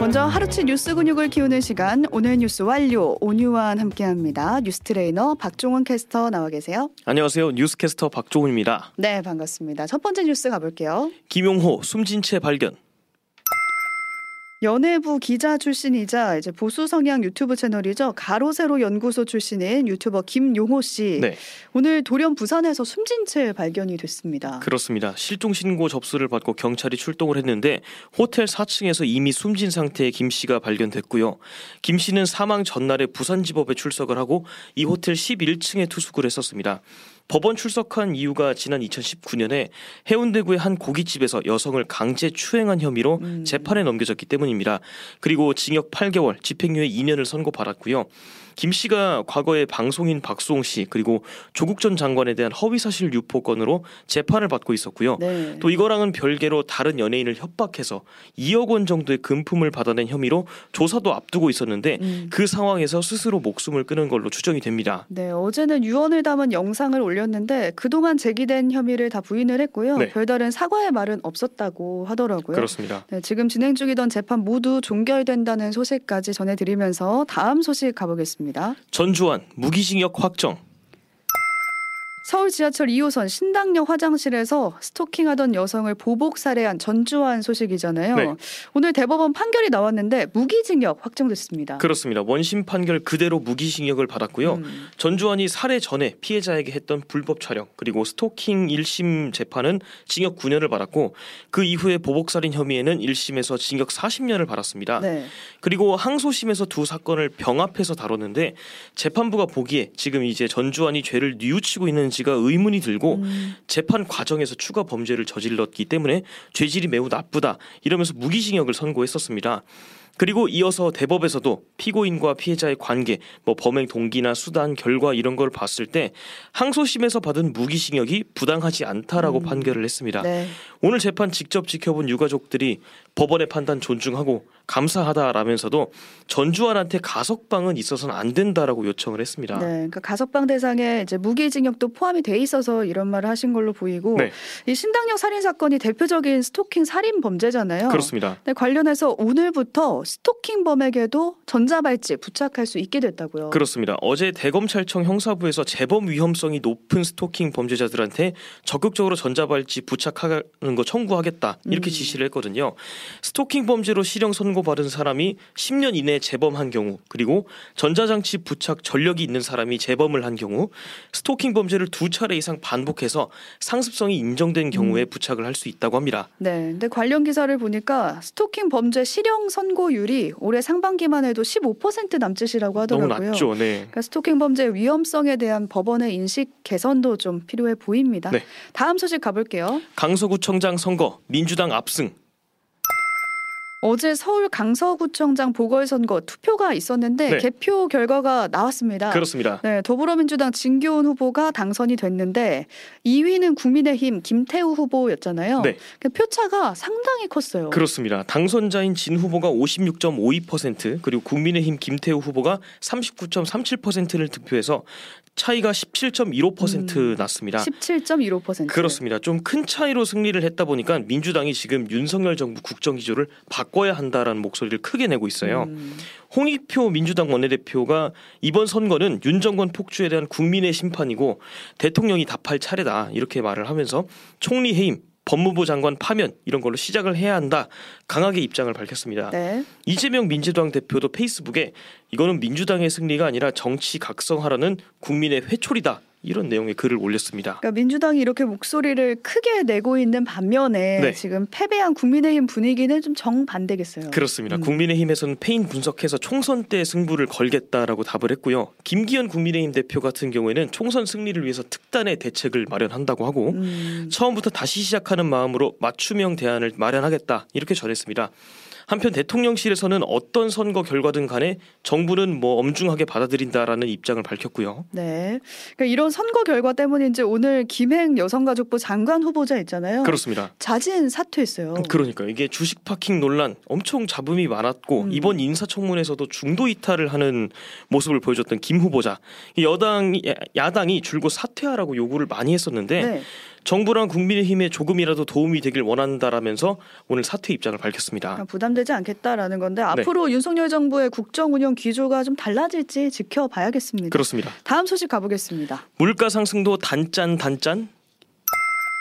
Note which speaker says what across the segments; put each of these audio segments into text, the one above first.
Speaker 1: 먼저 하루치 뉴스 근육을 키우는 시간 오늘 뉴스 완료 오뉴완 함께합니다. 뉴스 트레이너 박종원 캐스터 나와 계세요.
Speaker 2: 안녕하세요. 뉴스 캐스터 박종훈입니다.
Speaker 1: 네 반갑습니다. 첫 번째 뉴스 가볼게요.
Speaker 2: 김용호 숨진 채 발견.
Speaker 1: 연예부 기자 출신이자 이제 보수 성향 유튜브 채널이죠 가로세로 연구소 출신인 유튜버 김용호 씨
Speaker 2: 네.
Speaker 1: 오늘 돌연 부산에서 숨진 채 발견이 됐습니다.
Speaker 2: 그렇습니다. 실종 신고 접수를 받고 경찰이 출동을 했는데 호텔 4층에서 이미 숨진 상태의 김 씨가 발견됐고요. 김 씨는 사망 전날에 부산지법에 출석을 하고 이 호텔 11층에 투숙을 했었습니다. 법원 출석한 이유가 지난 2019년에 해운대구의 한 고깃집에서 여성을 강제 추행한 혐의로
Speaker 1: 음.
Speaker 2: 재판에 넘겨졌기 때문입니다. 그리고 징역 8개월, 집행유예 2년을 선고받았고요. 김 씨가 과거에 방송인 박수홍 씨 그리고 조국 전 장관에 대한 허위 사실 유포 건으로 재판을 받고 있었고요.
Speaker 1: 네.
Speaker 2: 또 이거랑은 별개로 다른 연예인을 협박해서 2억 원 정도의 금품을 받아낸 혐의로 조사도 앞두고 있었는데
Speaker 1: 음.
Speaker 2: 그 상황에서 스스로 목숨을 끊은 걸로 추정이 됩니다.
Speaker 1: 네, 어제는 유언을 담은 영상을 올 렸는데 그동안 제기된 혐의를 다 부인을 했고요.
Speaker 2: 네.
Speaker 1: 별다른 사과의 말은 없었다고 하더라고요.
Speaker 2: 그렇습니다.
Speaker 1: 네, 지금 진행 중이던 재판 모두 종결된다는 소식까지 전해드리면서 다음 소식 가보겠습니다.
Speaker 2: 전주환 무기징역 확정.
Speaker 1: 서울 지하철 2호선 신당역 화장실에서 스토킹하던 여성을 보복 살해한 전주환 소식이잖아요.
Speaker 2: 네.
Speaker 1: 오늘 대법원 판결이 나왔는데 무기징역 확정됐습니다.
Speaker 2: 그렇습니다. 원심 판결 그대로 무기징역을 받았고요.
Speaker 1: 음.
Speaker 2: 전주환이 살해 전에 피해자에게 했던 불법 촬영 그리고 스토킹 1심 재판은 징역 9년을 받았고 그 이후에 보복 살인 혐의에는 1심에서 징역 40년을 받았습니다.
Speaker 1: 네.
Speaker 2: 그리고 항소심에서 두 사건을 병합해서 다뤘는데 재판부가 보기에 지금 이제 전주환이 죄를 뉘우치고 있는 지가 의문이 들고
Speaker 1: 음.
Speaker 2: 재판 과정에서 추가 범죄를 저질렀기 때문에 죄질이 매우 나쁘다 이러면서 무기징역을 선고했었습니다. 그리고 이어서 대법에서도 피고인과 피해자의 관계, 뭐 범행 동기나 수단, 결과 이런 걸 봤을 때 항소심에서 받은 무기징역이 부당하지 않다라고
Speaker 1: 음.
Speaker 2: 판결을 했습니다.
Speaker 1: 네.
Speaker 2: 오늘 재판 직접 지켜본 유가족들이 법원의 판단 존중하고 감사하다라면서도 전주환한테 가석방은 있어서는 안 된다라고 요청을 했습니다.
Speaker 1: 네, 그러니까 가석방 대상에 이제 무기징역도 포함이 돼 있어서 이런 말을 하신 걸로 보이고
Speaker 2: 네.
Speaker 1: 이 신당역 살인 사건이 대표적인 스토킹 살인 범죄잖아요.
Speaker 2: 그렇습니다.
Speaker 1: 네, 관련해서 오늘부터 스토킹범에게도 전자발찌 부착할 수 있게 됐다고요.
Speaker 2: 그렇습니다. 어제 대검찰청 형사부에서 재범 위험성이 높은 스토킹 범죄자들한테 적극적으로 전자발찌 부착하는 거 청구하겠다 이렇게
Speaker 1: 음.
Speaker 2: 지시를 했거든요. 스토킹 범죄로 실형 선고받은 사람이 10년 이내에 재범한 경우 그리고 전자장치 부착 전력이 있는 사람이 재범을 한 경우 스토킹 범죄를 두 차례 이상 반복해서 상습성이 인정된 경우에
Speaker 1: 음.
Speaker 2: 부착을 할 수 있다고 합니다.
Speaker 1: 네, 근데 관련 기사를 보니까 스토킹 범죄 실형 선고 율이 올해 상반기만 해도 15% 남짓이라고
Speaker 2: 너무
Speaker 1: 낮더라고요.
Speaker 2: 낮죠. 네.
Speaker 1: 그러니까 스토킹 범죄 위험성에 대한 법원의 인식 개선도 좀 필요해 보입니다.
Speaker 2: 네.
Speaker 1: 다음 소식 가볼게요.
Speaker 2: 강서구청장 선거 민주당 압승
Speaker 1: 어제 서울 강서구청장 보궐선거 투표가 있었는데
Speaker 2: 네.
Speaker 1: 개표 결과가 나왔습니다.
Speaker 2: 그렇습니다.
Speaker 1: 네, 더불어민주당 진교훈 후보가 당선이 됐는데 2위는 국민의힘 김태우 후보였잖아요.
Speaker 2: 네.
Speaker 1: 그 표차가 상당히 컸어요.
Speaker 2: 그렇습니다. 당선자인 진 후보가 56.52% 그리고 국민의힘 김태우 후보가 39.37%를 득표해서 차이가 17.15%
Speaker 1: 음,
Speaker 2: 났습니다.
Speaker 1: 17.15%.
Speaker 2: 그렇습니다. 좀 큰 차이로 승리를 했다 보니까 민주당이 지금 윤석열 정부 국정 기조를 바꿔야 한다라는 목소리를 크게 내고 있어요.
Speaker 1: 음,
Speaker 2: 홍익표 민주당 원내대표가 이번 선거는 윤 정권 폭주에 대한 국민의 심판이고 대통령이 답할 차례다 이렇게 말을 하면서 총리 해임, 법무부 장관 파면 이런 걸로 시작을 해야 한다 강하게 입장을 밝혔습니다.
Speaker 1: 네.
Speaker 2: 이재명 민주당 대표도 페이스북에 이거는 민주당의 승리가 아니라 정치 각성하라는 국민의 회초리다 이런 내용의 글을 올렸습니다.
Speaker 1: 그러니까 민주당이 이렇게 목소리를 크게 내고 있는 반면에
Speaker 2: 네.
Speaker 1: 지금 패배한 국민의힘 분위기는 좀 정반대겠어요.
Speaker 2: 그렇습니다.
Speaker 1: 음.
Speaker 2: 국민의힘에서는 패인 분석해서 총선 때 승부를 걸겠다라고 답을 했고요. 김기현 국민의힘 대표 같은 경우에는 총선 승리를 위해서 특단의 대책을 마련한다고 하고
Speaker 1: 음,
Speaker 2: 처음부터 다시 시작하는 마음으로 맞춤형 대안을 마련하겠다 이렇게 전했습니다. 한편 대통령실에서는 어떤 선거 결과든 간에 정부는 뭐 엄중하게 받아들인다라는 입장을 밝혔고요.
Speaker 1: 네. 그러니까 이런 선거 결과 때문인지 오늘 김행 여성가족부 장관 후보자 있잖아요.
Speaker 2: 그렇습니다.
Speaker 1: 자진 사퇴했어요.
Speaker 2: 그러니까 이게 주식 파킹 논란 엄청 잡음이 많았고
Speaker 1: 음.
Speaker 2: 이번 인사청문회에서도 중도 이탈을 하는 모습을 보여줬던 김 후보자 이 여당 야당이 줄곧 사퇴하라고 요구를 많이 했었는데
Speaker 1: 네.
Speaker 2: 정부랑 국민의힘에 조금이라도 도움이 되길 원한다라면서 오늘 사퇴 입장을 밝혔습니다.
Speaker 1: 부담되지 않겠다라는 건데
Speaker 2: 네.
Speaker 1: 앞으로 윤석열 정부의 국정 운영 기조가 좀 달라질지 지켜봐야겠습니다.
Speaker 2: 그렇습니다.
Speaker 1: 다음 소식 가보겠습니다.
Speaker 2: 물가 상승도 단짠 단짠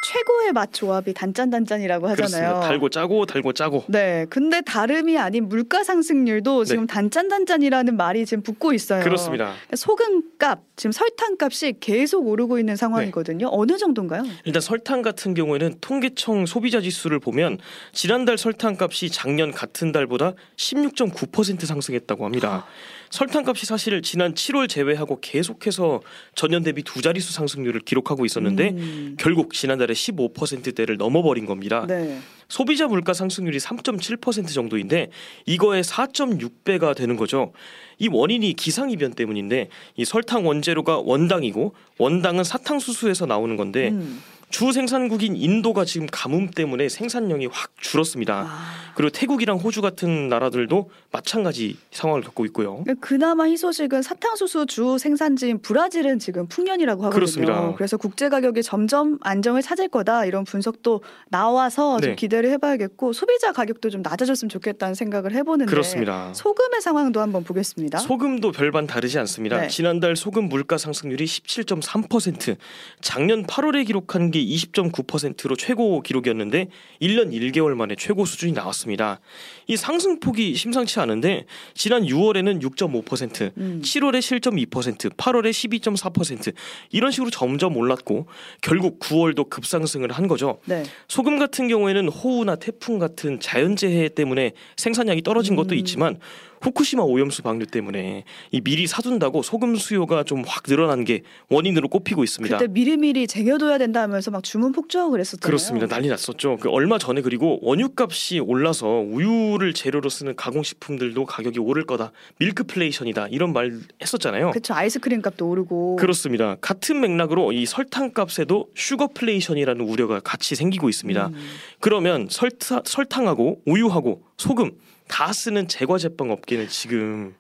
Speaker 1: 최고의 맛 조합이 단짠 단짠이라고 하잖아요.
Speaker 2: 그렇습니다. 달고 짜고 달고 짜고
Speaker 1: 네, 근데 다름이 아닌 물가 상승률도 지금 단짠 단짠이라는 말이 지금 붙고 있어요.
Speaker 2: 네. 그렇습니다.
Speaker 1: 소금값, 지금 설탕값이 계속 오르고 있는 상황이거든요. 어느 정도인가요?
Speaker 2: 일단 설탕 같은 경우에는 통계청 소비자 지수를 보면 지난달 설탕값이 작년 같은 달보다 16.9% 상승했다고 합니다. 설탕값이 사실 지난 7월 제외하고 계속해서 전년 대비 두 자릿수 상승률을 기록하고 있었는데
Speaker 1: 음,
Speaker 2: 결국 지난달에 15%대를 넘어버린 겁니다.
Speaker 1: 네.
Speaker 2: 소비자 물가 상승률이 3.7% 정도인데 이거의 4.6배가 되는 거죠. 이 원인이 기상이변 때문인데 이 설탕 원재료가 원당이고 원당은 사탕수수에서 나오는 건데
Speaker 1: 음.
Speaker 2: 주 생산국인 인도가 지금 가뭄 때문에 생산량이 확 줄었습니다.
Speaker 1: 아,
Speaker 2: 그리고 태국이랑 호주 같은 나라들도 마찬가지 상황을 겪고 있고요.
Speaker 1: 그나마 희소식은 사탕수수 주 생산지인 브라질은 지금 풍년이라고 하거든요.
Speaker 2: 그렇습니다.
Speaker 1: 그래서 국제 가격이 점점 안정을 찾을 거다 이런 분석도 나와서 좀
Speaker 2: 네.
Speaker 1: 기대를 해봐야겠고 소비자 가격도 좀 낮아졌으면 좋겠다는 생각을 해보는데
Speaker 2: 그렇습니다.
Speaker 1: 소금의 상황도 한번 보겠습니다.
Speaker 2: 소금도 별반 다르지 않습니다.
Speaker 1: 네.
Speaker 2: 지난달 소금 물가 상승률이 17.3%, 작년 8월에 기록한 게 20.9%로 최고 기록이었는데 1년 1개월 만에 최고 수준이 나왔습니다. 이 상승폭이 심상치 않은데 지난 6월에는 6.5%,
Speaker 1: 음.
Speaker 2: 7월에 7.2%, 8월에 12.4% 이런 식으로 점점 올랐고 결국 9월도 급상승을 한 거죠.
Speaker 1: 네.
Speaker 2: 소금 같은 경우에는 호우나 태풍 같은 자연재해 때문에 생산량이 떨어진 것도
Speaker 1: 음.
Speaker 2: 있지만 후쿠시마 오염수 방류 때문에 이 미리 사둔다고 소금 수요가 좀 확 늘어난 게 원인으로 꼽히고 있습니다.
Speaker 1: 그때 미리미리 쟁여둬야 된다 하면서 막 주문 폭주하고 그랬었잖아요.
Speaker 2: 그렇습니다. 난리 났었죠. 그 얼마 전에 그리고 원유값이 올라서 우유를 재료로 쓰는 가공식품들도 가격이 오를 거다. 밀크플레이션이다. 이런 말 했었잖아요.
Speaker 1: 그렇죠. 아이스크림 값도 오르고.
Speaker 2: 그렇습니다. 같은 맥락으로 이 설탕 값에도 슈거플레이션이라는 우려가 같이 생기고 있습니다.
Speaker 1: 음.
Speaker 2: 그러면 설타, 설탕하고 우유하고 소금 다 쓰는 제과 제빵 업계는 지금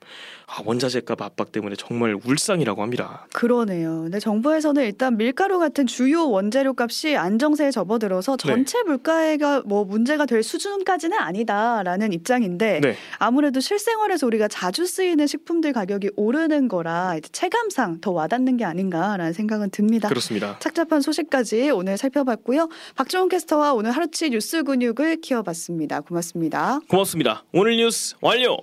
Speaker 2: 아, 원자재값 압박 때문에 정말 울상이라고 합니다.
Speaker 1: 그러네요. 근데 정부에서는 일단 밀가루 같은 주요 원재료 값이 안정세에 접어들어서
Speaker 2: 네.
Speaker 1: 전체 물가가 뭐 문제가 될 수준까지는 아니다라는 입장인데
Speaker 2: 네.
Speaker 1: 아무래도 실생활에서 우리가 자주 쓰이는 식품들 가격이 오르는 거라 체감상 더 와닿는 게 아닌가라는 생각은 듭니다.
Speaker 2: 그렇습니다.
Speaker 1: 착잡한 소식까지 오늘 살펴봤고요. 박정훈 캐스터와 오늘 하루치 뉴스 근육을 키워봤습니다. 고맙습니다.
Speaker 2: 고맙습니다. 오늘 뉴스 완료.